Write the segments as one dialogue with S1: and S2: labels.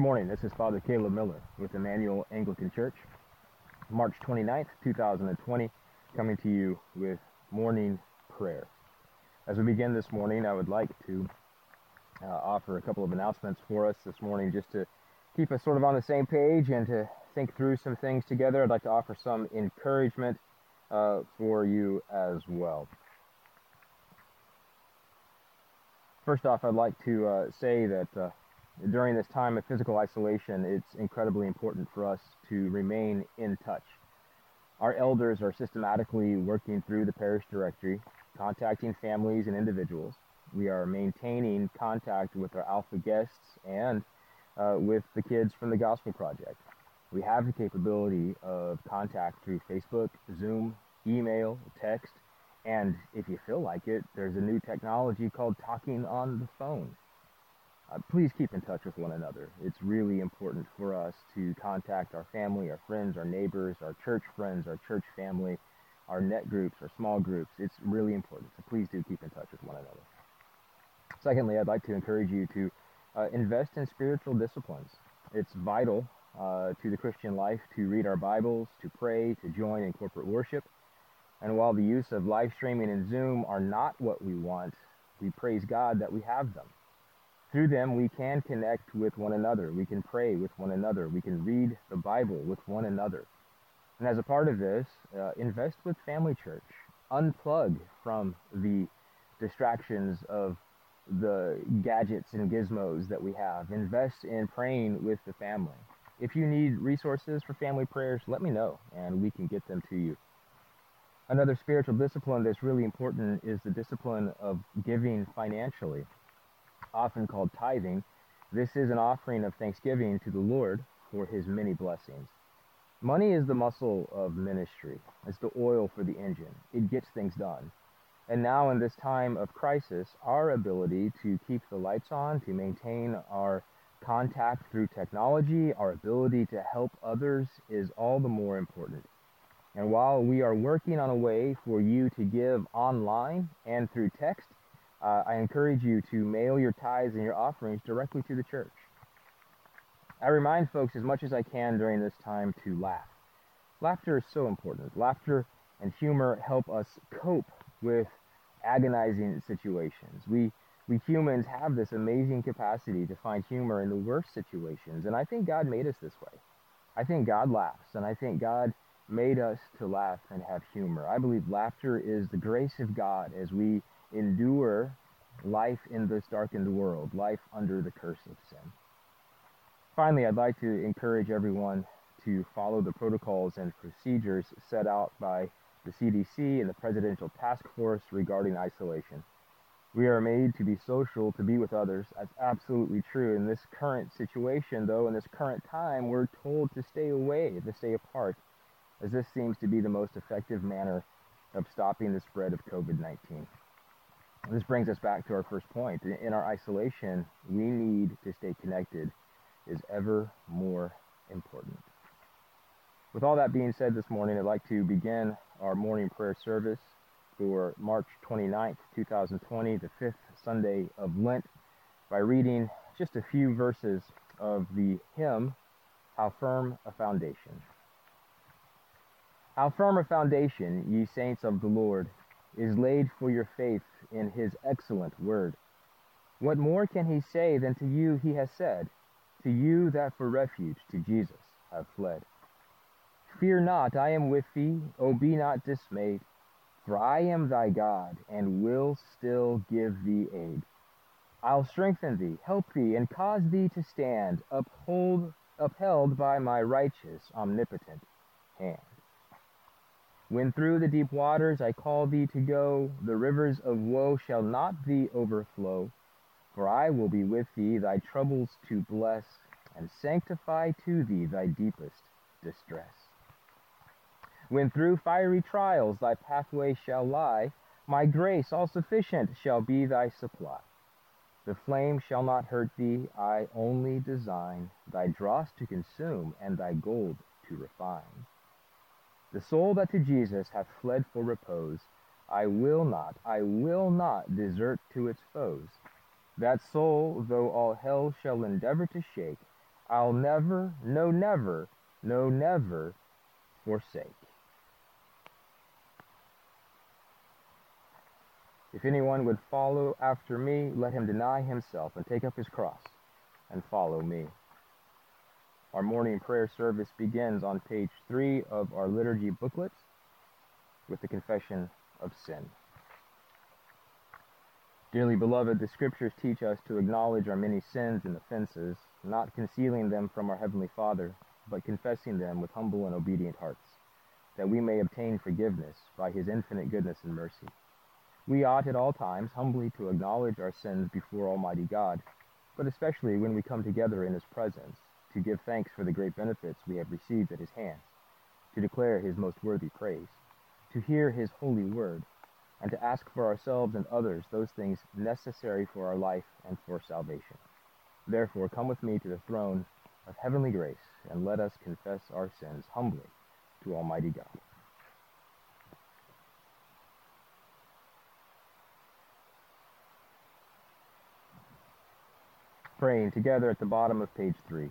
S1: Good morning. This is Father Caleb Miller with Emmanuel Anglican Church. March 29th, 2020, coming to you with morning prayer. As we begin this morning, I would like to uh, offer a couple of announcements for us this morning just to keep us sort of on the same page and to think through some things together. I'd like to offer some encouragement uh, for you as well. First off, I'd like to uh, say that uh, during this time of physical isolation, it's incredibly important for us to remain in touch. Our elders are systematically working through the parish directory, contacting families and individuals. We are maintaining contact with our alpha guests and uh, with the kids from the Gospel Project. We have the capability of contact through Facebook, Zoom, email, text, and if you feel like it, there's a new technology called talking on the phone uh, please keep in touch with one another. It's really important for us to contact our family, our friends, our neighbors, our church friends, our church family, our net groups, our small groups. It's really important. So please do keep in touch with one another. Secondly, I'd like to encourage you to uh, invest in spiritual disciplines. It's vital uh, to the Christian life to read our Bibles, to pray, to join in corporate worship. And while the use of live streaming and Zoom are not what we want, we praise God that we have them. Through them, we can connect with one another. We can pray with one another. We can read the Bible with one another. And as a part of this, uh, invest with Family Church. Unplug from the distractions of the gadgets and gizmos that we have. Invest in praying with the family. If you need resources for family prayers, let me know and we can get them to you. Another spiritual discipline that's really important is the discipline of giving financially often called tithing, this is an offering of thanksgiving to the Lord for his many blessings. Money is the muscle of ministry. It's the oil for the engine. It gets things done. And now in this time of crisis, our ability to keep the lights on, to maintain our contact through technology, our ability to help others is all the more important. And while we are working on a way for you to give online and through text, uh, I encourage you to mail your tithes and your offerings directly to the church. I remind folks as much as I can during this time to laugh. Laughter is so important. Laughter and humor help us cope with agonizing situations. We we humans have this amazing capacity to find humor in the worst situations, and I think God made us this way. I think God laughs, and I think God made us to laugh and have humor. I believe laughter is the grace of God as we endure life in this darkened world, life under the curse of sin. Finally, I'd like to encourage everyone to follow the protocols and procedures set out by the CDC and the Presidential Task Force regarding isolation. We are made to be social, to be with others. That's absolutely true. In this current situation, though, in this current time, we're told to stay away, to stay apart, as this seems to be the most effective manner of stopping the spread of COVID 19. This brings us back to our first point. In our isolation, we need to stay connected is ever more important. With all that being said this morning, I'd like to begin our morning prayer service for March 29th, 2020, the fifth Sunday of Lent, by reading just a few verses of the hymn, How Firm a Foundation. How firm a foundation, ye saints of the Lord, is laid for your faith in his excellent word. What more can he say than to you he has said, to you that for refuge to Jesus have fled? Fear not, I am with thee, O be not dismayed, for I am thy God, and will still give thee aid. I'll strengthen thee, help thee, and cause thee to stand, uphold, upheld by my righteous, omnipotent hand. When through the deep waters I call thee to go, the rivers of woe shall not thee overflow. For I will be with thee, thy troubles to bless, and sanctify to thee thy deepest distress. When through fiery trials thy pathway shall lie, my grace all sufficient shall be thy supply. The flame shall not hurt thee, I only design thy dross to consume and thy gold to refine. The soul that to Jesus hath fled for repose, I will not, I will not desert to its foes. That soul, though all hell shall endeavor to shake, I'll never, no, never, no, never forsake. If anyone would follow after me, let him deny himself and take up his cross and follow me. Our morning prayer service begins on page three of our liturgy booklet with the confession of sin. Dearly beloved, the scriptures teach us to acknowledge our many sins and offenses, not concealing them from our Heavenly Father, but confessing them with humble and obedient hearts, that we may obtain forgiveness by His infinite goodness and mercy. We ought at all times humbly to acknowledge our sins before Almighty God, but especially when we come together in His presence, to give thanks for the great benefits we have received at His hands, to declare His most worthy praise, to hear His holy word, and to ask for ourselves and others those things necessary for our life and for salvation. Therefore, come with me to the throne of heavenly grace, and let us confess our sins humbly to Almighty God. praying together at the bottom of page 3.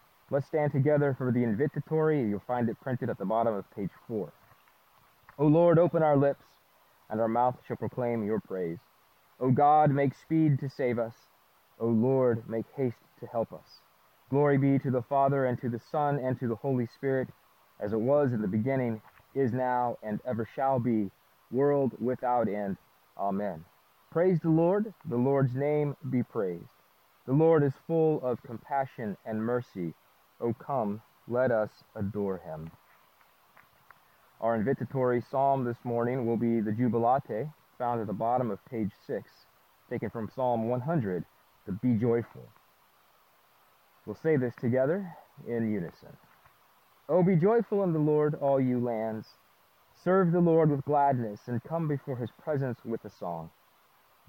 S1: Let's stand together for the invitatory. You'll find it printed at the bottom of page 4. O Lord, open our lips, and our mouth shall proclaim your praise. O God, make speed to save us. O Lord, make haste to help us. Glory be to the Father, and to the Son, and to the Holy Spirit, as it was in the beginning, is now, and ever shall be, world without end. Amen. Praise the Lord. The Lord's name be praised. The Lord is full of compassion and mercy O come, let us adore him. Our invitatory psalm this morning will be the Jubilate, found at the bottom of page 6, taken from Psalm 100, the Be Joyful. We'll say this together in unison. O be joyful in the Lord, all you lands. Serve the Lord with gladness, and come before his presence with a song.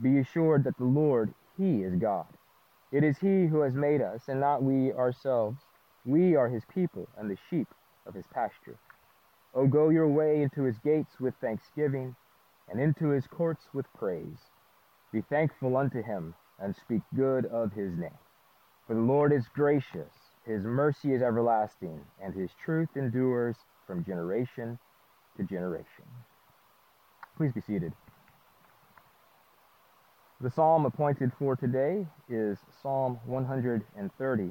S1: Be assured that the Lord, he is God. It is he who has made us, and not we ourselves. We are his people and the sheep of his pasture. O go your way into his gates with thanksgiving, and into his courts with praise. Be thankful unto him, and speak good of his name. For the Lord is gracious, his mercy is everlasting, and his truth endures from generation to generation. Please be seated. The psalm appointed for today is Psalm 130.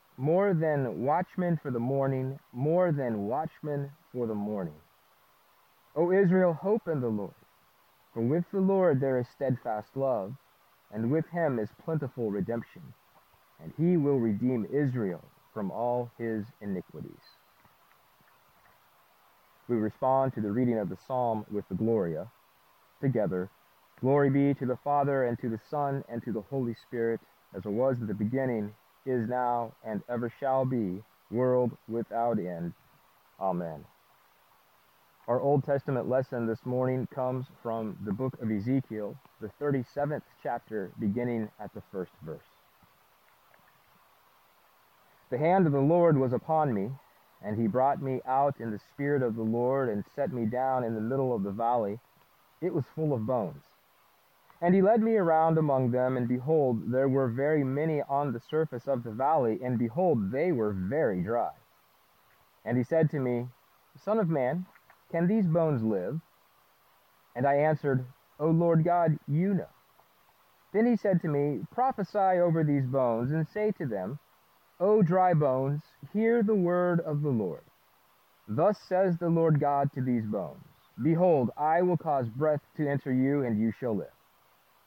S1: more than watchmen for the morning, more than watchmen for the morning. O Israel, hope in the Lord. For with the Lord there is steadfast love, and with him is plentiful redemption, and he will redeem Israel from all his iniquities. We respond to the reading of the psalm with the Gloria. Together, glory be to the Father, and to the Son, and to the Holy Spirit, as it was in the beginning, is now, and ever shall be, world without end. Amen. Our Old Testament lesson this morning comes from the book of Ezekiel, the 37th chapter, beginning at the first verse. The hand of the Lord was upon me, and he brought me out in the Spirit of the Lord and set me down in the middle of the valley. It was full of bones. And he led me around among them, and behold, there were very many on the surface of the valley, and behold, they were very dry. And he said to me, Son of man, can these bones live? And I answered, O Lord God, you know. Then he said to me, Prophesy over these bones, and say to them, O dry bones, hear the word of the Lord. Thus says the Lord God to these bones Behold, I will cause breath to enter you, and you shall live.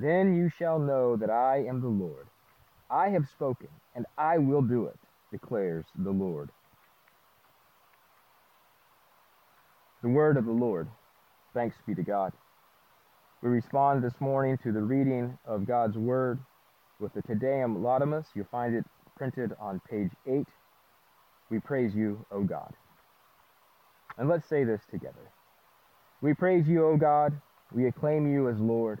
S1: Then you shall know that I am the Lord. I have spoken, and I will do it, declares the Lord. The word of the Lord. Thanks be to God. We respond this morning to the reading of God's word with the Te Deum Laudamus. You'll find it printed on page 8. We praise you, O God. And let's say this together. We praise you, O God. We acclaim you as Lord.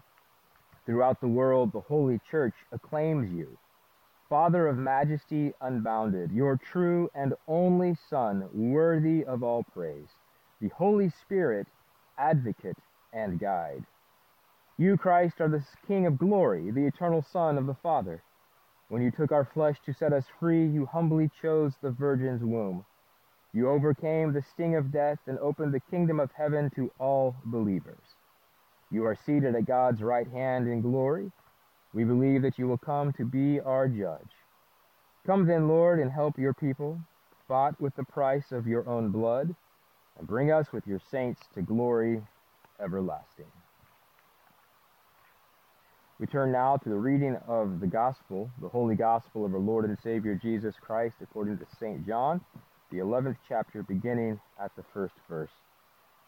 S1: Throughout the world, the Holy Church acclaims you. Father of majesty unbounded, your true and only Son, worthy of all praise, the Holy Spirit, advocate and guide. You, Christ, are the King of glory, the eternal Son of the Father. When you took our flesh to set us free, you humbly chose the Virgin's womb. You overcame the sting of death and opened the kingdom of heaven to all believers. You are seated at God's right hand in glory. We believe that you will come to be our judge. Come then, Lord, and help your people, bought with the price of your own blood, and bring us with your saints to glory everlasting. We turn now to the reading of the Gospel, the Holy Gospel of our Lord and Savior Jesus Christ, according to St. John, the 11th chapter, beginning at the first verse.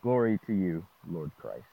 S1: Glory to you, Lord Christ.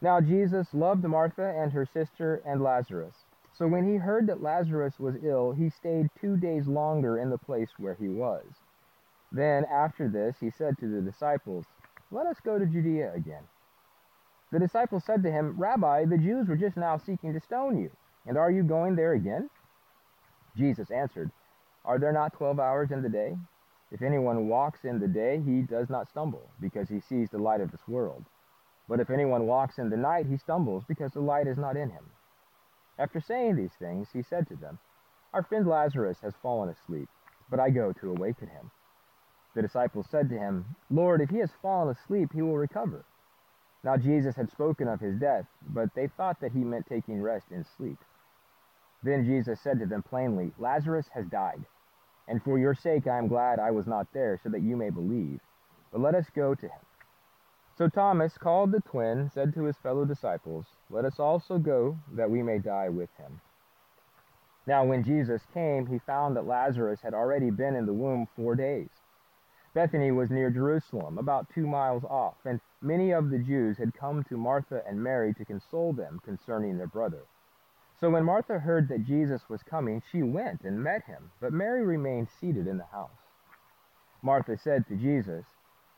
S1: Now Jesus loved Martha and her sister and Lazarus. So when he heard that Lazarus was ill, he stayed two days longer in the place where he was. Then after this he said to the disciples, Let us go to Judea again. The disciples said to him, Rabbi, the Jews were just now seeking to stone you, and are you going there again? Jesus answered, Are there not twelve hours in the day? If anyone walks in the day, he does not stumble, because he sees the light of this world. But if anyone walks in the night, he stumbles, because the light is not in him. After saying these things, he said to them, Our friend Lazarus has fallen asleep, but I go to awaken him. The disciples said to him, Lord, if he has fallen asleep, he will recover. Now Jesus had spoken of his death, but they thought that he meant taking rest in sleep. Then Jesus said to them plainly, Lazarus has died, and for your sake I am glad I was not there, so that you may believe. But let us go to him. So Thomas, called the twin, said to his fellow disciples, Let us also go, that we may die with him. Now when Jesus came, he found that Lazarus had already been in the womb four days. Bethany was near Jerusalem, about two miles off, and many of the Jews had come to Martha and Mary to console them concerning their brother. So when Martha heard that Jesus was coming, she went and met him, but Mary remained seated in the house. Martha said to Jesus,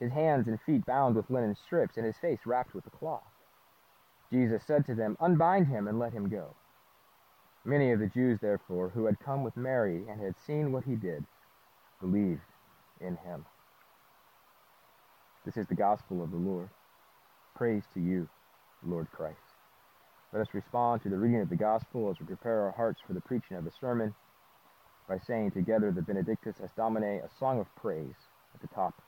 S1: his hands and feet bound with linen strips, and his face wrapped with a cloth. Jesus said to them, Unbind him and let him go. Many of the Jews, therefore, who had come with Mary and had seen what he did, believed in him. This is the gospel of the Lord. Praise to you, Lord Christ. Let us respond to the reading of the gospel as we prepare our hearts for the preaching of the sermon by saying together the Benedictus es Domine, a song of praise, at the top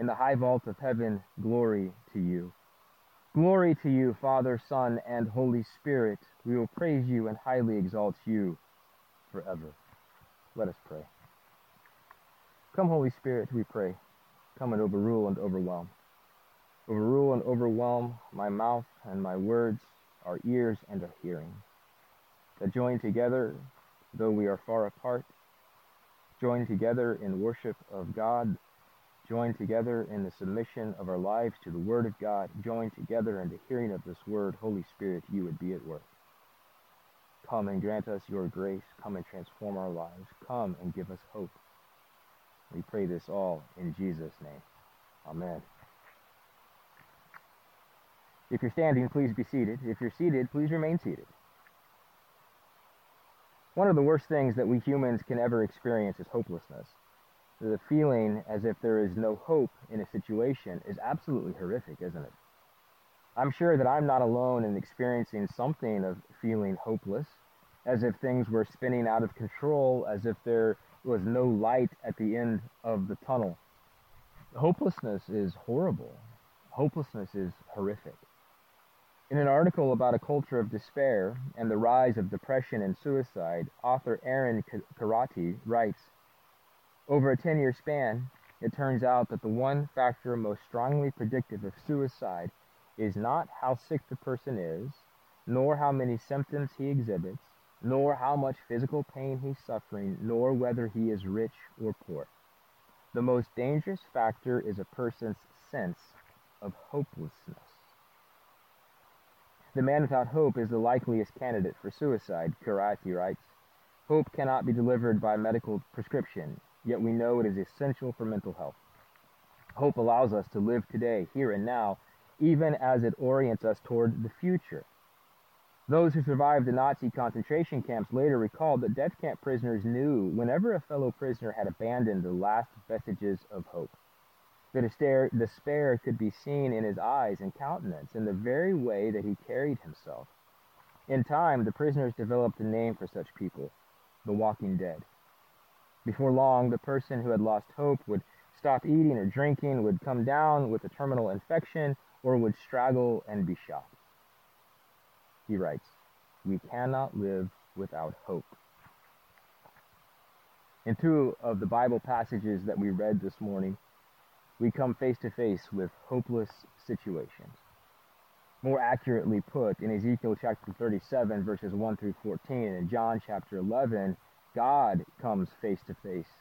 S1: in the high vault of heaven, glory to you. Glory to you, Father, Son, and Holy Spirit. We will praise you and highly exalt you forever. Let us pray. Come, Holy Spirit, we pray. Come and overrule and overwhelm. Overrule and overwhelm my mouth and my words, our ears and our hearing. That join together, though we are far apart, join together in worship of God join together in the submission of our lives to the Word of God, join together in the hearing of this Word, Holy Spirit, you would be at work. Come and grant us your grace. Come and transform our lives. Come and give us hope. We pray this all in Jesus' name. Amen. If you're standing, please be seated. If you're seated, please remain seated. One of the worst things that we humans can ever experience is hopelessness. The feeling as if there is no hope in a situation is absolutely horrific, isn't it? I'm sure that I'm not alone in experiencing something of feeling hopeless, as if things were spinning out of control, as if there was no light at the end of the tunnel. Hopelessness is horrible. Hopelessness is horrific. In an article about a culture of despair and the rise of depression and suicide, author Aaron Kheriaty writes, Over a 10-year span, it turns out that the one factor most strongly predictive of suicide is not how sick the person is, nor how many symptoms he exhibits, nor how much physical pain he's suffering, nor whether he is rich or poor. The most dangerous factor is a person's sense of hopelessness. The man without hope is the likeliest candidate for suicide, Kheriaty writes. Hope cannot be delivered by medical prescription, yet we know it is essential for mental health. Hope allows us to live today, here and now, even as it orients us toward the future. Those who survived the Nazi concentration camps later recalled that death camp prisoners knew whenever a fellow prisoner had abandoned the last vestiges of hope. The despair could be seen in his eyes and countenance, in the very way that he carried himself. In time, the prisoners developed a name for such people, the walking dead. Before long, the person who had lost hope would stop eating or drinking, would come down with a terminal infection, or would straggle and be shot. He writes, We cannot live without hope. In two of the Bible passages that we read this morning, we come face to face with hopeless situations. More accurately put, in Ezekiel chapter 37, verses 1 through 14, and John chapter 11, God comes face to face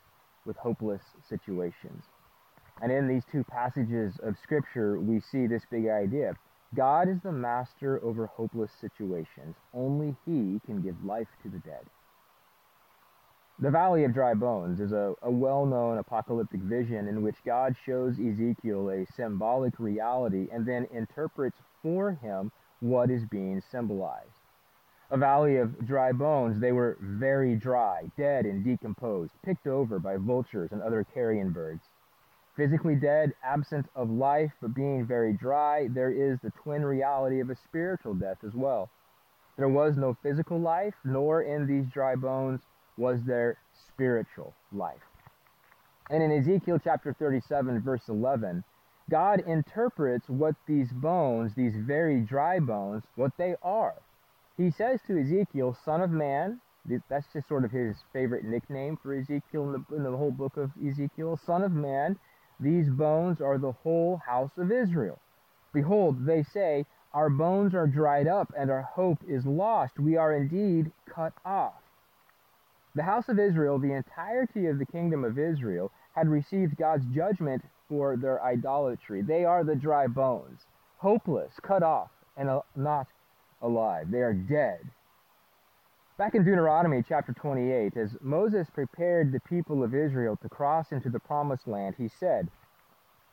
S1: with hopeless situations. And in these two passages of Scripture, we see this big idea. God is the master over hopeless situations. Only He can give life to the dead. The Valley of Dry Bones is a, a well known apocalyptic vision in which God shows Ezekiel a symbolic reality and then interprets for him what is being symbolized. A valley of dry bones, they were very dry, dead and decomposed, picked over by vultures and other carrion birds. Physically dead, absent of life, but being very dry, there is the twin reality of a spiritual death as well. There was no physical life, nor in these dry bones was there spiritual life. And in Ezekiel chapter 37, verse 11, God interprets what these bones, these very dry bones, what they are. He says to Ezekiel, Son of Man, that's just sort of his favorite nickname for Ezekiel in the, in the whole book of Ezekiel, Son of Man, these bones are the whole house of Israel. Behold, they say, Our bones are dried up, and our hope is lost. We are indeed cut off. The house of Israel, the entirety of the kingdom of Israel, had received God's judgment for their idolatry. They are the dry bones, hopeless, cut off, and uh, not alive. They are dead. Back in Deuteronomy chapter 28, as Moses prepared the people of Israel to cross into the promised land, he said,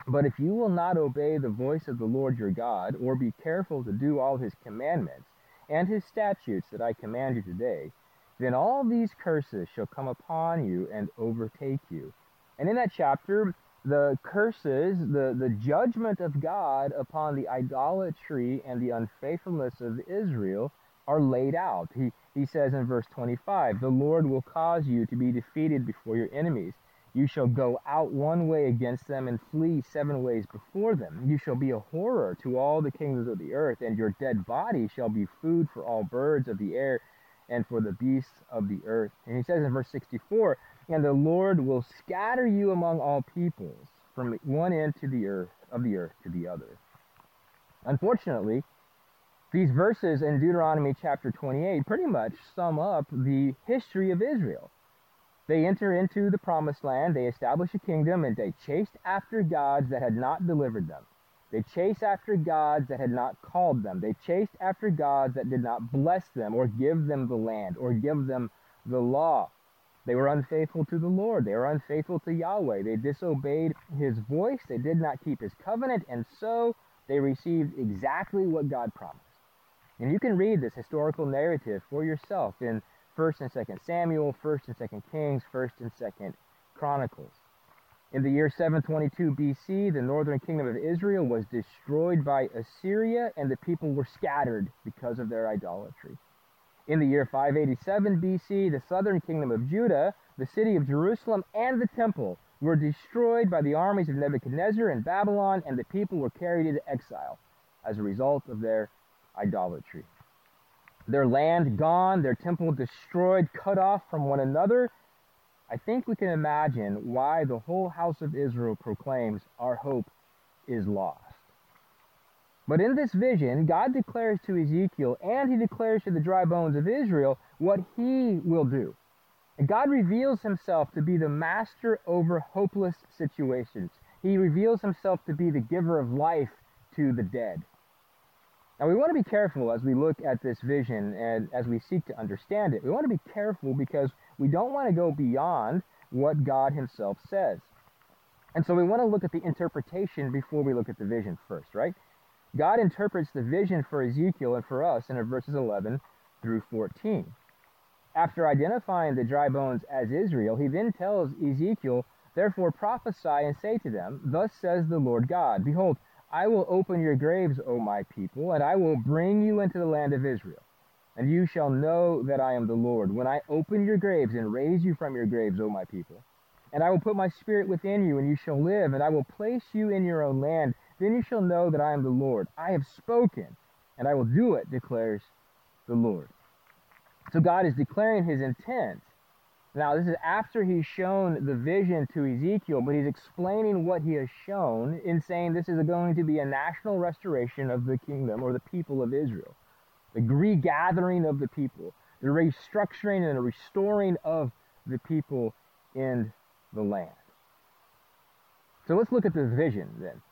S1: But if you will not obey the voice of the Lord your God, or be careful to do all his commandments and his statutes that I command you today, then all these curses shall come upon you and overtake you. And in that chapter, the curses, the, the judgment of God upon the idolatry and the unfaithfulness of Israel are laid out. He, he says in verse 25, The Lord will cause you to be defeated before your enemies. You shall go out one way against them and flee seven ways before them. You shall be a horror to all the kingdoms of the earth, and your dead body shall be food for all birds of the air and for the beasts of the earth. And he says in verse 64, And the Lord will scatter you among all peoples, from one end to the earth of the earth to the other. Unfortunately, these verses in Deuteronomy chapter 28 pretty much sum up the history of Israel. They enter into the promised land, they establish a kingdom, and they chased after gods that had not delivered them. They chased after gods that had not called them. They chased after gods that did not bless them or give them the land or give them the law. They were unfaithful to the Lord. They were unfaithful to Yahweh. They disobeyed his voice. They did not keep his covenant. And so they received exactly what God promised. And you can read this historical narrative for yourself in 1st and 2nd Samuel, 1st and 2nd Kings, 1st and 2nd Chronicles. In the year 722 BC, the northern kingdom of Israel was destroyed by Assyria, and the people were scattered because of their idolatry. In the year 587 BC, the southern kingdom of Judah, the city of Jerusalem, and the temple were destroyed by the armies of Nebuchadnezzar in Babylon, and the people were carried into exile as a result of their idolatry. Their land gone, their temple destroyed, cut off from one another. I think we can imagine why the whole house of Israel proclaims, Our hope is lost. But in this vision, God declares to Ezekiel and he declares to the dry bones of Israel what he will do. And God reveals himself to be the master over hopeless situations. He reveals himself to be the giver of life to the dead. Now, we want to be careful as we look at this vision and as we seek to understand it. We want to be careful because we don't want to go beyond what God Himself says. And so we want to look at the interpretation before we look at the vision first, right? God interprets the vision for Ezekiel and for us in verses 11 through 14. After identifying the dry bones as Israel, he then tells Ezekiel, Therefore prophesy and say to them, Thus says the Lord God, Behold, I will open your graves, O my people, and I will bring you into the land of Israel. And you shall know that I am the Lord, when I open your graves and raise you from your graves, O my people. And I will put my spirit within you, and you shall live, and I will place you in your own land. Then you shall know that I am the Lord. I have spoken, and I will do it, declares the Lord. So God is declaring his intent now, this is after he's shown the vision to Ezekiel, but he's explaining what he has shown in saying this is going to be a national restoration of the kingdom or the people of Israel, the regathering of the people, the restructuring and the restoring of the people in the land. So let's look at the vision then.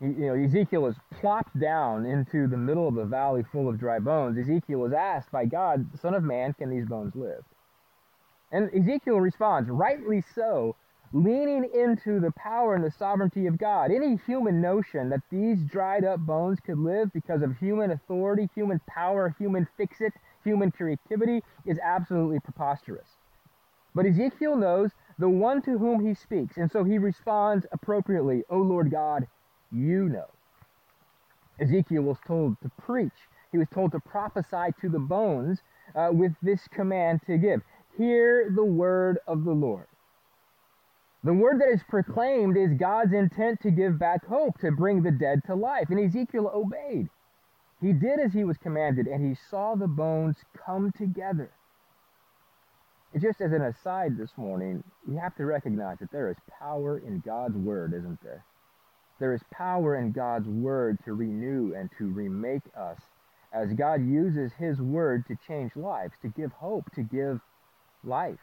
S1: You know, Ezekiel is plopped down into the middle of a valley full of dry bones. Ezekiel is asked by God, Son of man, can these bones live? And Ezekiel responds, rightly so, leaning into the power and the sovereignty of God. Any human notion that these dried up bones could live because of human authority, human power, human fix it, human creativity is absolutely preposterous. But Ezekiel knows the one to whom he speaks, and so he responds appropriately, O Lord God, you know. Ezekiel was told to preach. He was told to prophesy to the bones uh, with this command to give. Hear the word of the Lord. The word that is proclaimed is God's intent to give back hope, to bring the dead to life. And Ezekiel obeyed. He did as he was commanded, and he saw the bones come together. Just as an aside this morning, we have to recognize that there is power in God's word, isn't there? There is power in God's word to renew and to remake us as God uses his word to change lives, to give hope, to give life.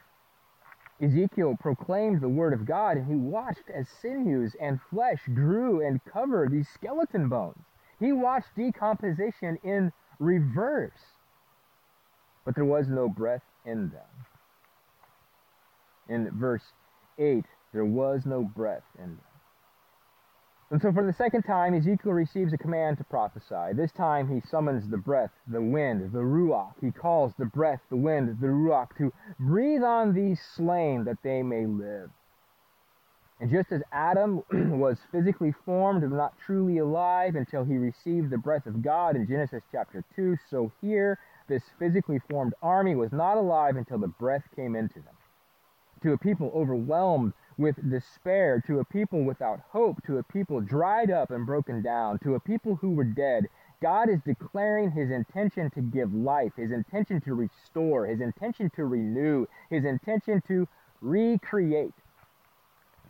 S1: Ezekiel proclaimed the word of God, and he watched as sinews and flesh grew and covered these skeleton bones. He watched decomposition in reverse, but there was no breath in them. In verse 8, there was no breath in them. And so for the second time, Ezekiel receives a command to prophesy. This time he summons the breath, the wind, the ruach. He calls the breath, the wind, the ruach to breathe on these slain that they may live. And just as Adam was physically formed but not truly alive until he received the breath of God in Genesis chapter 2, so here this physically formed army was not alive until the breath came into them. To a people overwhelmed with despair, to a people without hope, to a people dried up and broken down, to a people who were dead. God is declaring his intention to give life, his intention to restore, his intention to renew, his intention to recreate.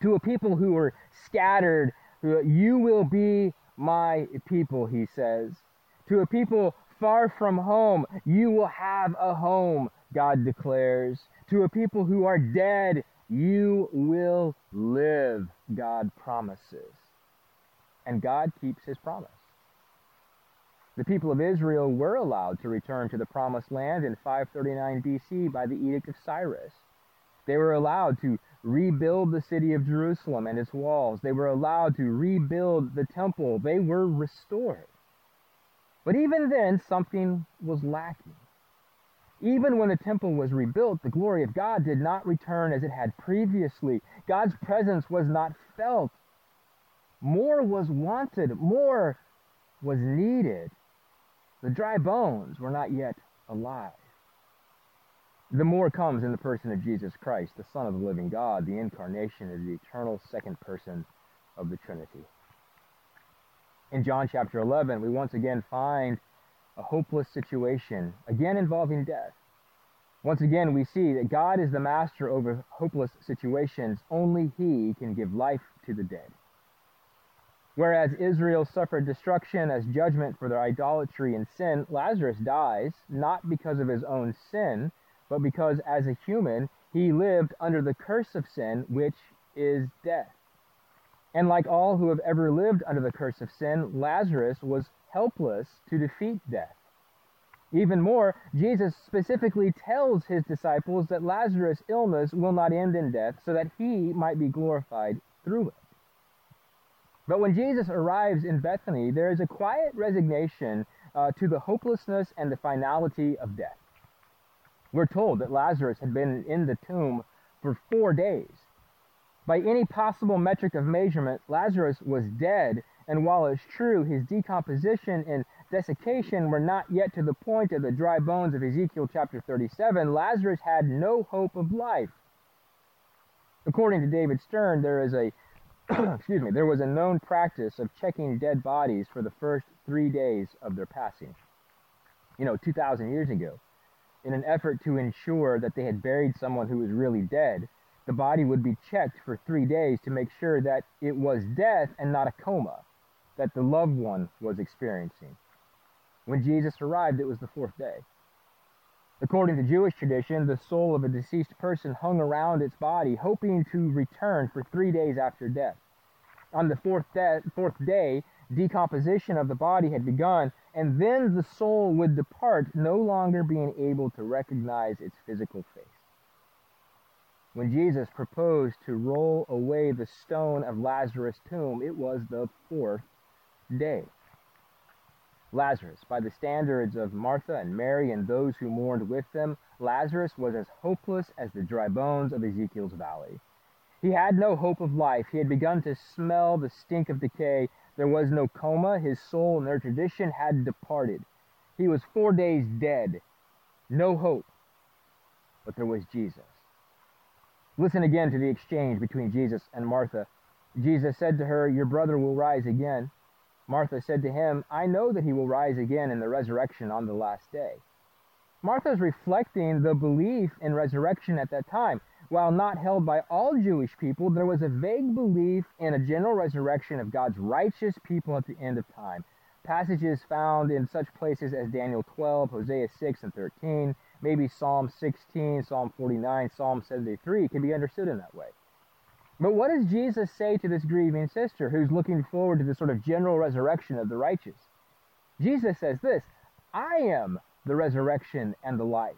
S1: To a people who were scattered, you will be my people, he says. To a people far from home, you will have a home, God declares. To a people who are dead, you will live, God promises. And God keeps his promise. The people of Israel were allowed to return to the promised land in 539 BC by the Edict of Cyrus. They were allowed to rebuild the city of Jerusalem and its walls. They were allowed to rebuild the temple. They were restored. But even then, something was lacking. Even when the temple was rebuilt, the glory of God did not return as it had previously. God's presence was not felt. More was wanted, more was needed. The dry bones were not yet alive. The more comes in the person of Jesus Christ, the Son of the living God, the incarnation of the eternal second person of the Trinity. In John chapter 11, we once again find a hopeless situation, again involving death. Once again, we see that God is the master over hopeless situations. Only He can give life to the dead. Whereas Israel suffered destruction as judgment for their idolatry and sin, Lazarus dies not because of his own sin, but because as a human, he lived under the curse of sin, which is death. And like all who have ever lived under the curse of sin, Lazarus was helpless to defeat death. Even more, Jesus specifically tells his disciples that Lazarus' illness will not end in death so that he might be glorified through it. But when Jesus arrives in Bethany, there is a quiet resignation uh, to the hopelessness and the finality of death. We're told that Lazarus had been in the tomb for four days. By any possible metric of measurement, Lazarus was dead, and while it's true his decomposition and desiccation were not yet to the point of the dry bones of Ezekiel chapter 37, Lazarus had no hope of life. According to David Stern, there is a excuse me, there was a known practice of checking dead bodies for the first three days of their passing. You know, 2,000 years ago, in an effort to ensure that they had buried someone who was really dead, the body would be checked for three days to make sure that it was death and not a coma that the loved one was experiencing. When Jesus arrived, it was the fourth day. According to Jewish tradition, the soul of a deceased person hung around its body, hoping to return for three days after death. On the fourth, de- fourth day, decomposition of the body had begun, and then the soul would depart, no longer being able to recognize its physical face. When Jesus proposed to roll away the stone of Lazarus' tomb, it was the fourth day. Lazarus, by the standards of Martha and Mary and those who mourned with them, Lazarus was as hopeless as the dry bones of Ezekiel's valley. He had no hope of life. He had begun to smell the stink of decay. There was no coma. His soul, in their tradition, had departed. He was four days dead. No hope. But there was Jesus. Listen again to the exchange between Jesus and Martha. Jesus said to her, Your brother will rise again. Martha said to him, I know that he will rise again in the resurrection on the last day. Martha is reflecting the belief in resurrection at that time. While not held by all Jewish people, there was a vague belief in a general resurrection of God's righteous people at the end of time. Passages found in such places as Daniel 12, Hosea 6 and 13, maybe Psalm 16, Psalm 49, Psalm 73 can be understood in that way. But what does Jesus say to this grieving sister who's looking forward to the sort of general resurrection of the righteous? Jesus says this I am the resurrection and the life.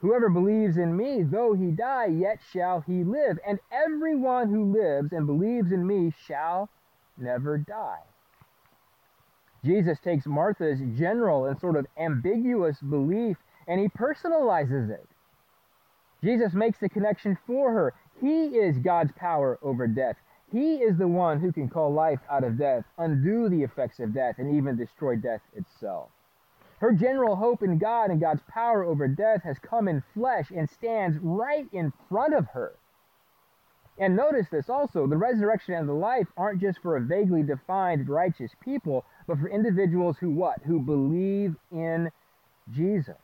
S1: Whoever believes in me, though he die, yet shall he live. And everyone who lives and believes in me shall never die. Jesus takes Martha's general and sort of ambiguous belief and he personalizes it. Jesus makes the connection for her. He is God's power over death. He is the one who can call life out of death, undo the effects of death, and even destroy death itself. Her general hope in God and God's power over death has come in flesh and stands right in front of her. And notice this also the resurrection and the life aren't just for a vaguely defined righteous people, but for individuals who what? Who believe in Jesus.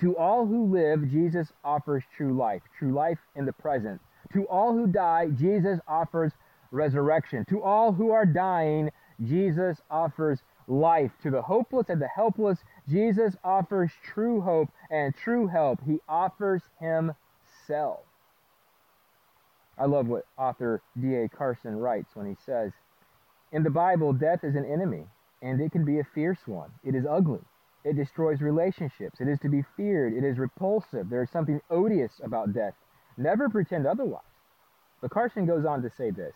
S1: To all who live, Jesus offers true life, true life in the present. To all who die, Jesus offers resurrection. To all who are dying, Jesus offers life. To the hopeless and the helpless, Jesus offers true hope and true help. He offers himself. I love what author D.A. Carson writes when he says, In the Bible, death is an enemy, and it can be a fierce one. It is ugly. It destroys relationships. It is to be feared. It is repulsive. There is something odious about death. Never pretend otherwise. But Carson goes on to say this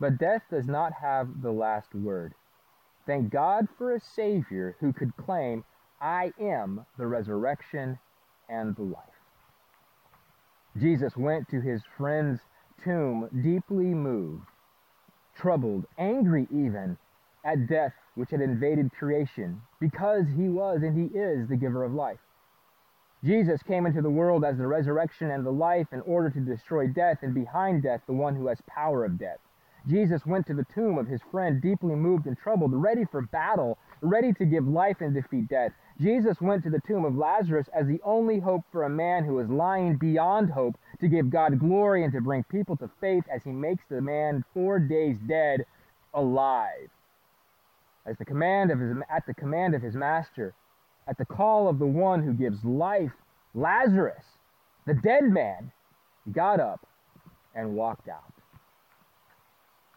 S1: But death does not have the last word. Thank God for a Savior who could claim, I am the resurrection and the life. Jesus went to his friend's tomb deeply moved, troubled, angry even at death which had invaded creation, because he was and he is the giver of life. Jesus came into the world as the resurrection and the life in order to destroy death, and behind death, the one who has power of death. Jesus went to the tomb of his friend, deeply moved and troubled, ready for battle, ready to give life and defeat death. Jesus went to the tomb of Lazarus as the only hope for a man who was lying beyond hope to give God glory and to bring people to faith as he makes the man four days dead alive. As the command of his, at the command of his master, at the call of the one who gives life, Lazarus, the dead man, got up and walked out.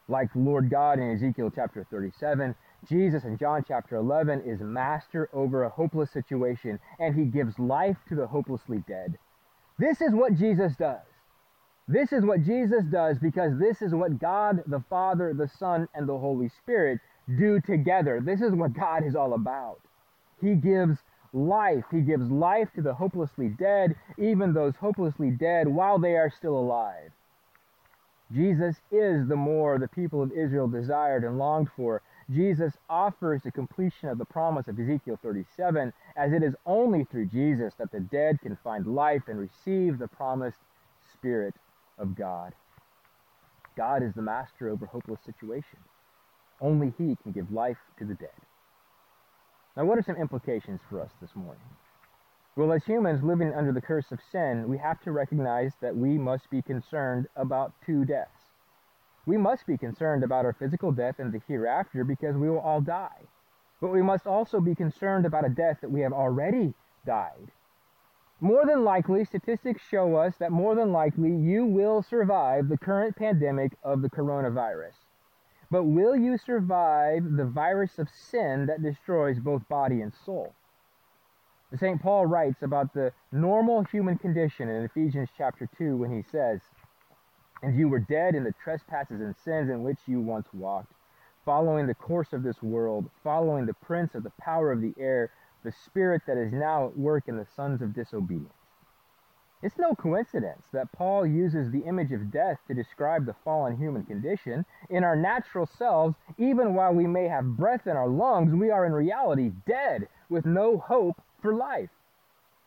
S1: Like Lord God in Ezekiel chapter 37, Jesus in John chapter 11 is master over a hopeless situation and he gives life to the hopelessly dead. This is what Jesus does. This is what Jesus does because this is what God the Father, the Son, and the Holy Spirit do together. This is what God is all about. He gives life. He gives life to the hopelessly dead, even those hopelessly dead while they are still alive. Jesus is the more the people of Israel desired and longed for. Jesus offers the completion of the promise of Ezekiel 37, as it is only through Jesus that the dead can find life and receive the promised Spirit of God. God is the master over hopeless situations. Only He can give life to the dead. Now, what are some implications for us this morning? Well, as humans living under the curse of sin, we have to recognize that we must be concerned about two deaths. We must be concerned about our physical death and the hereafter because we will all die. But we must also be concerned about a death that we have already died. More than likely, statistics show us that more than likely you will survive the current pandemic of the coronavirus. But will you survive the virus of sin that destroys both body and soul? St. Paul writes about the normal human condition in Ephesians chapter 2 when he says, And you were dead in the trespasses and sins in which you once walked, following the course of this world, following the prince of the power of the air, the spirit that is now at work in the sons of disobedience. It's no coincidence that Paul uses the image of death to describe the fallen human condition. In our natural selves, even while we may have breath in our lungs, we are in reality dead with no hope for life.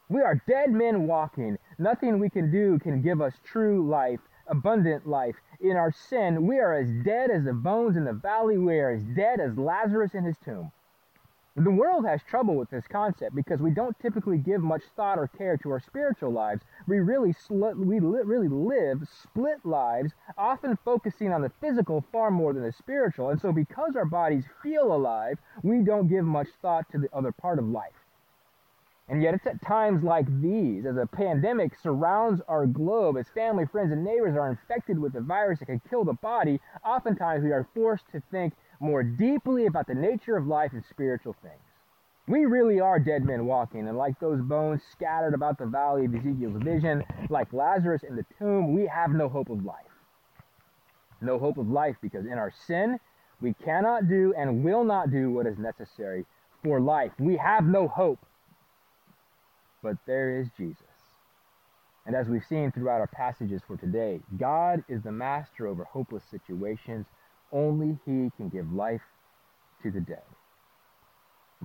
S1: We are dead men walking. Nothing we can do can give us true life, abundant life. In our sin, we are as dead as the bones in the valley. We are as dead as Lazarus in his tomb. The world has trouble with this concept because we don't typically give much thought or care to our spiritual lives. We really sl- we li- really live split lives, often focusing on the physical far more than the spiritual. And so because our bodies feel alive, we don't give much thought to the other part of life. And yet it's at times like these, as a pandemic surrounds our globe, as family, friends, and neighbors are infected with a virus that can kill the body, oftentimes we are forced to think more deeply about the nature of life and spiritual things. We really are dead men walking, and like those bones scattered about the valley of Ezekiel's vision, like Lazarus in the tomb, we have no hope of life. No hope of life because in our sin, we cannot do and will not do what is necessary for life. We have no hope but there is Jesus. And as we've seen throughout our passages for today, God is the master over hopeless situations. Only He can give life to the dead.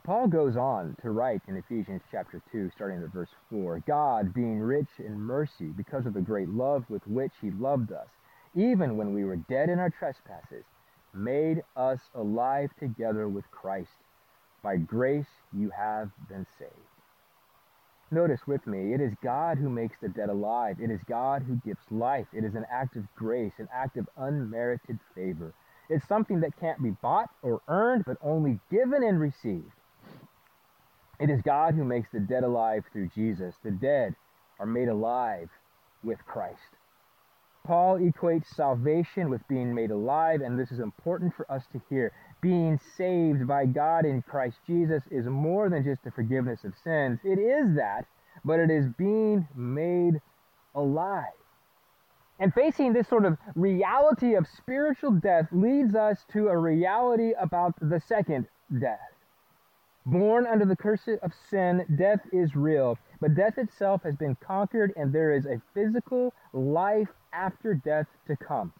S1: Paul goes on to write in Ephesians chapter 2, starting at verse 4 God, being rich in mercy because of the great love with which He loved us, even when we were dead in our trespasses, made us alive together with Christ. By grace you have been saved. Notice with me, it is God who makes the dead alive. It is God who gives life. It is an act of grace, an act of unmerited favor. It's something that can't be bought or earned, but only given and received. It is God who makes the dead alive through Jesus. The dead are made alive with Christ. Paul equates salvation with being made alive, and this is important for us to hear. Being saved by God in Christ Jesus is more than just the forgiveness of sins. It is that, but it is being made alive. And facing this sort of reality of spiritual death leads us to a reality about the second death. Born under the curse of sin, death is real, but death itself has been conquered, and there is a physical life after death to come.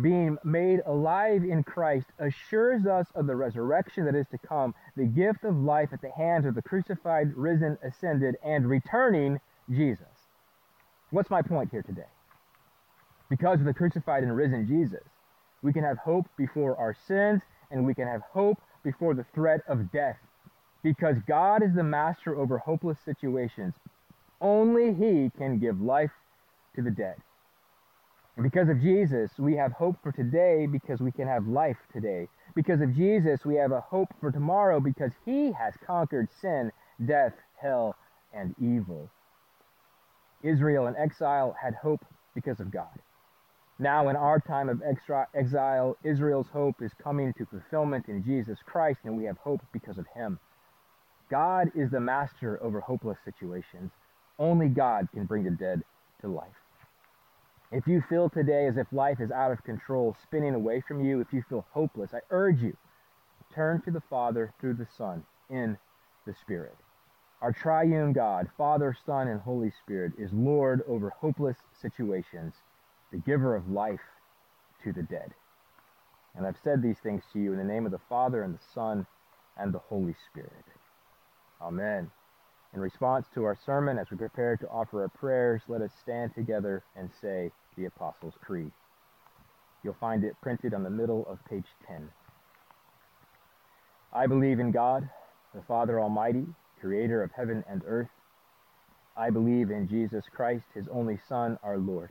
S1: Being made alive in Christ assures us of the resurrection that is to come, the gift of life at the hands of the crucified, risen, ascended, and returning Jesus. What's my point here today? Because of the crucified and risen Jesus, we can have hope before our sins, and we can have hope before the threat of death because God is the master over hopeless situations. Only He can give life to the dead. And because of Jesus, we have hope for today because we can have life today. Because of Jesus, we have a hope for tomorrow because He has conquered sin, death, hell, and evil. Israel in exile had hope because of God. Now, in our time of extra exile, Israel's hope is coming to fulfillment in Jesus Christ, and we have hope because of Him. God is the master over hopeless situations. Only God can bring the dead to life. If you feel today as if life is out of control, spinning away from you, if you feel hopeless, I urge you, turn to the Father through the Son in the Spirit. Our triune God, Father, Son, and Holy Spirit, is Lord over hopeless situations the giver of life to the dead. And I've said these things to you in the name of the Father and the Son and the Holy Spirit. Amen. In response to our sermon, as we prepare to offer our prayers, let us stand together and say the Apostles' Creed. You'll find it printed on the middle of page 10. I believe in God, the Father Almighty, creator of heaven and earth. I believe in Jesus Christ, his only Son, our Lord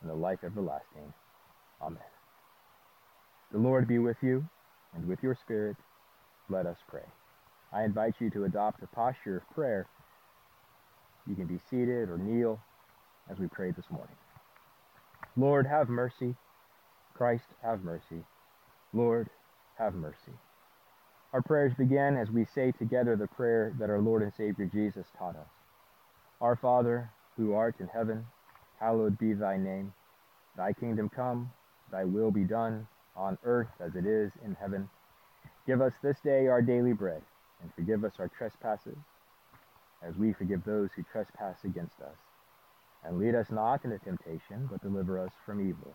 S1: and the life everlasting. Amen. The Lord be with you, and with your spirit. Let us pray. I invite you to adopt a posture of prayer. You can be seated or kneel as we pray this morning. Lord, have mercy. Christ, have mercy. Lord, have mercy. Our prayers begin as we say together the prayer that our Lord and Savior Jesus taught us. Our Father, who art in heaven, hallowed be thy name. Thy kingdom come, thy will be done, on earth as it is in heaven. Give us this day our daily bread, and forgive us our trespasses, as we forgive those who trespass against us. And lead us not into temptation, but deliver us from evil.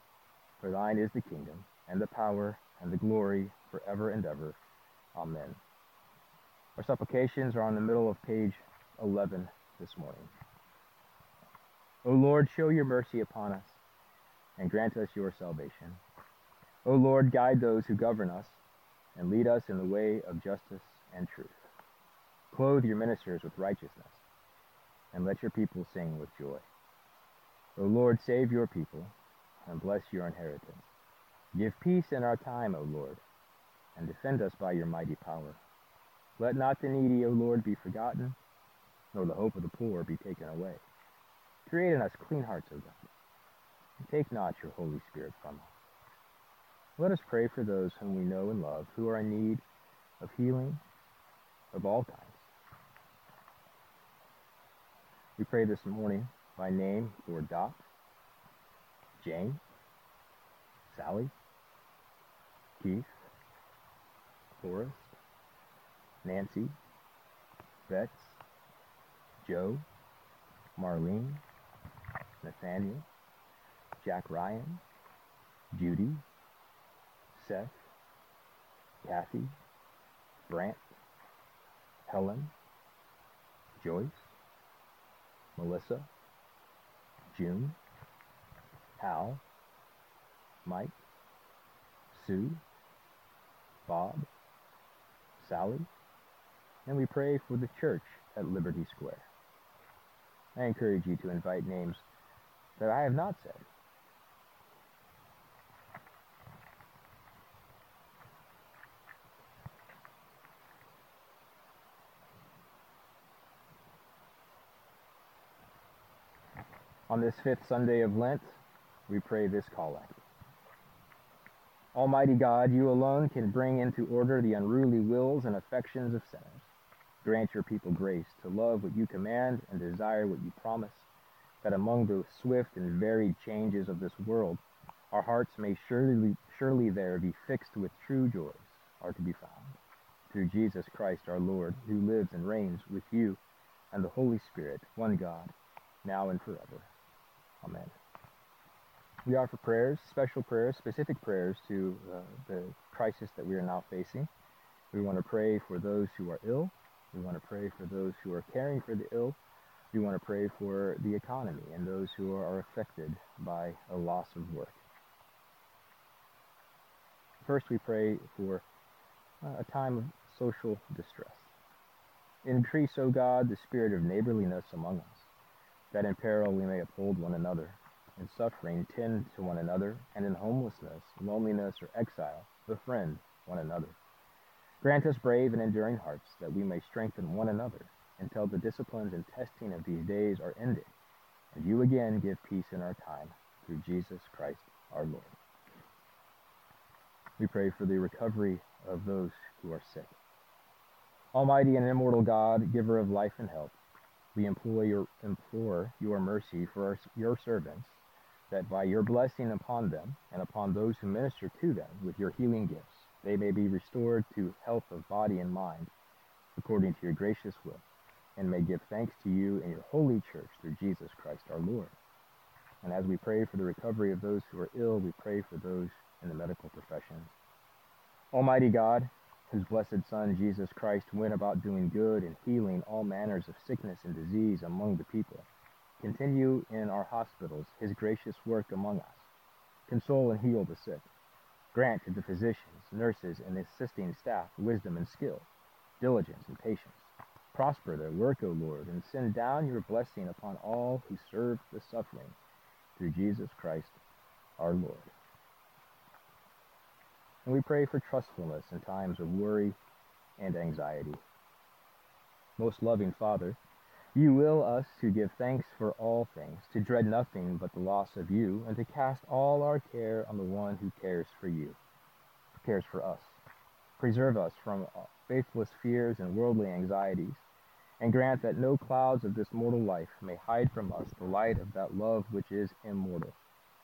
S1: For thine is the kingdom, and the power, and the glory, forever and ever. Amen. Our supplications are on the middle of page 11 this morning. O Lord, show your mercy upon us and grant us your salvation. O Lord, guide those who govern us and lead us in the way of justice and truth. Clothe your ministers with righteousness and let your people sing with joy. O Lord, save your people and bless your inheritance. Give peace in our time, O Lord, and defend us by your mighty power. Let not the needy, O Lord, be forgotten, nor the hope of the poor be taken away. Create in us clean hearts, O God, take not your Holy Spirit from us. Let us pray for those whom we know and love who are in need of healing of all kinds. We pray this morning by name for Doc, Jane, Sally, Keith, Forrest, Nancy, Betts, Joe, Marlene, Nathaniel, Jack Ryan, Judy, Seth, Kathy, Brant, Helen, Joyce, Melissa, June, Hal, Mike, Sue, Bob, Sally, and we pray for the church at Liberty Square. I encourage you to invite names that I have not said. On this fifth Sunday of Lent, we pray this collect. Almighty God, you alone can bring into order the unruly wills and affections of sinners. Grant your people grace to love what you command and desire what you promise that among the swift and varied changes of this world, our hearts may surely, surely there be fixed with true joys are to be found. Through Jesus Christ our Lord, who lives and reigns with you and the Holy Spirit, one God, now and forever. Amen. We offer prayers, special prayers, specific prayers to uh, the crisis that we are now facing. We want to pray for those who are ill. We want to pray for those who are caring for the ill. We want to pray for the economy and those who are affected by a loss of work. First, we pray for uh, a time of social distress. Increase, O God, the spirit of neighborliness among us, that in peril we may uphold one another, in suffering tend to one another, and in homelessness, loneliness, or exile, befriend one another. Grant us brave and enduring hearts, that we may strengthen one another until the disciplines and testing of these days are ended, and you again give peace in our time, through Jesus Christ our Lord. We pray for the recovery of those who are sick. Almighty and immortal God, giver of life and health, we implore your, implore your mercy for our, your servants, that by your blessing upon them and upon those who minister to them with your healing gifts, they may be restored to health of body and mind, according to your gracious will, and may give thanks to you and your holy church through Jesus Christ our Lord. And as we pray for the recovery of those who are ill, we pray for those in the medical professions. Almighty God, whose blessed Son, Jesus Christ, went about doing good and healing all manners of sickness and disease among the people, continue in our hospitals his gracious work among us. Console and heal the sick. Grant to the physicians, nurses, and assisting staff wisdom and skill, diligence and patience. Prosper their work, O Lord, and send down your blessing upon all who serve the suffering, through Jesus Christ our Lord. And we pray for trustfulness in times of worry and anxiety. Most loving Father, you will us to give thanks for all things, to dread nothing but the loss of you, and to cast all our care on the one who cares for you, who cares for us. Preserve us from faithless fears and worldly anxieties, and grant that no clouds of this mortal life may hide from us the light of that love which is immortal,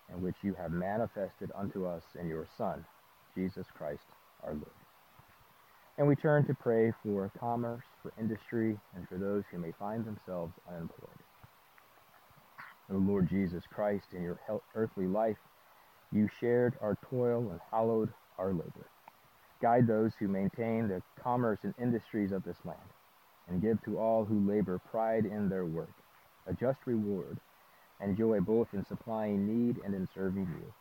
S1: and which you have manifested unto us in your Son, Jesus Christ our Lord. And we turn to pray for commerce, for industry, and for those who may find themselves unemployed. O Lord Jesus Christ, in your earthly life, you shared our toil and hallowed our labor. Guide those who maintain the commerce and industries of this land, and give to all who labor pride in their work, a just reward, and joy both in supplying need and in serving you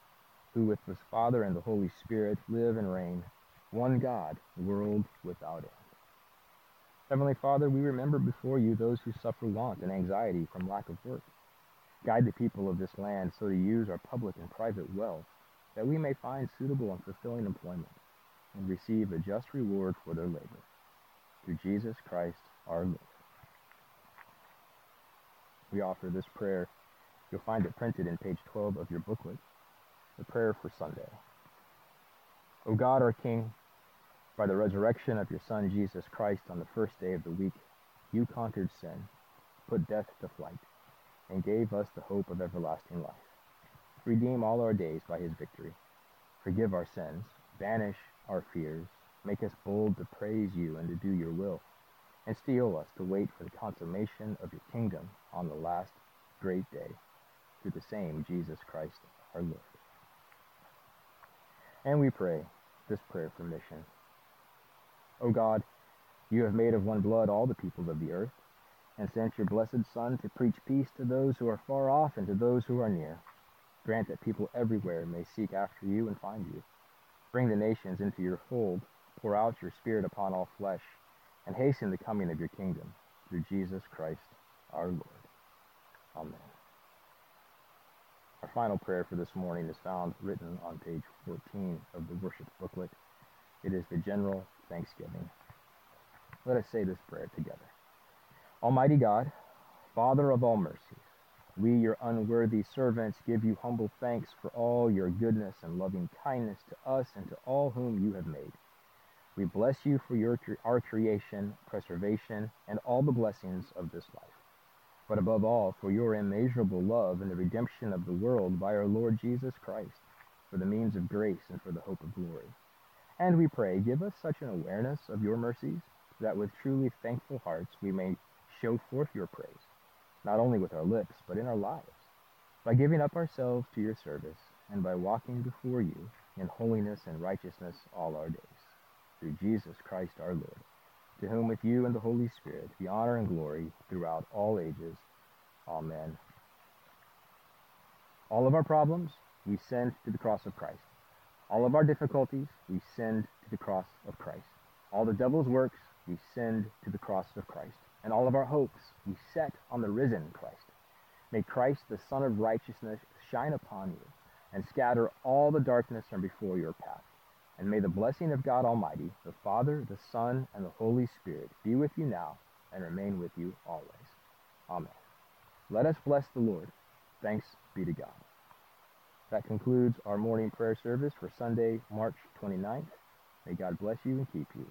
S1: who with the Father and the Holy Spirit live and reign, one God, world without end. Heavenly Father, we remember before you those who suffer want and anxiety from lack of work. Guide the people of this land so to use our public and private wealth, that we may find suitable and fulfilling employment, and receive a just reward for their labor. Through Jesus Christ our Lord. We offer this prayer. You'll find it printed in page 12 of your booklet. The prayer for Sunday. O God, our King, by the resurrection of your Son, Jesus Christ, on the first day of the week, you conquered sin, put death to flight, and gave us the hope of everlasting life. Redeem all our days by his victory. Forgive our sins, banish our fears, make us bold to praise you and to do your will, and steel us to wait for the consummation of your kingdom on the last great day, through the same Jesus Christ our Lord. And we pray this prayer for mission. O God, you have made of one blood all the peoples of the earth, and sent your blessed Son to preach peace to those who are far off and to those who are near. Grant that people everywhere may seek after you and find you. Bring the nations into your fold, pour out your Spirit upon all flesh, and hasten the coming of your kingdom, through Jesus Christ our Lord. Amen. Our final prayer for this morning is found written on page 14 of the worship booklet. It is the general thanksgiving. Let us say this prayer together. Almighty God, Father of all mercies, We, your unworthy servants, give you humble thanks for all your goodness and loving kindness to us and to all whom you have made. We bless you for your, our creation, preservation, and all the blessings of this life. But above all, for your immeasurable love and the redemption of the world by our Lord Jesus Christ, for the means of grace and for the hope of glory. And we pray, give us such an awareness of your mercies that with truly thankful hearts we may show forth your praise, not only with our lips, but in our lives, by giving up ourselves to your service and by walking before you in holiness and righteousness all our days. Through Jesus Christ our Lord, to whom with you and the Holy Spirit be honor and glory throughout all ages. Amen. All of our problems, we send to the cross of Christ. All of our difficulties, we send to the cross of Christ. All the devil's works, we send to the cross of Christ. And all of our hopes, we set on the risen Christ. May Christ, the Sun of righteousness, shine upon you and scatter all the darkness from before your path. And may the blessing of God Almighty, the Father, the Son, and the Holy Spirit be with you now and remain with you always. Amen. Let us bless the Lord. Thanks be to God. That concludes our morning prayer service for Sunday, March 29th. May God bless you and keep you.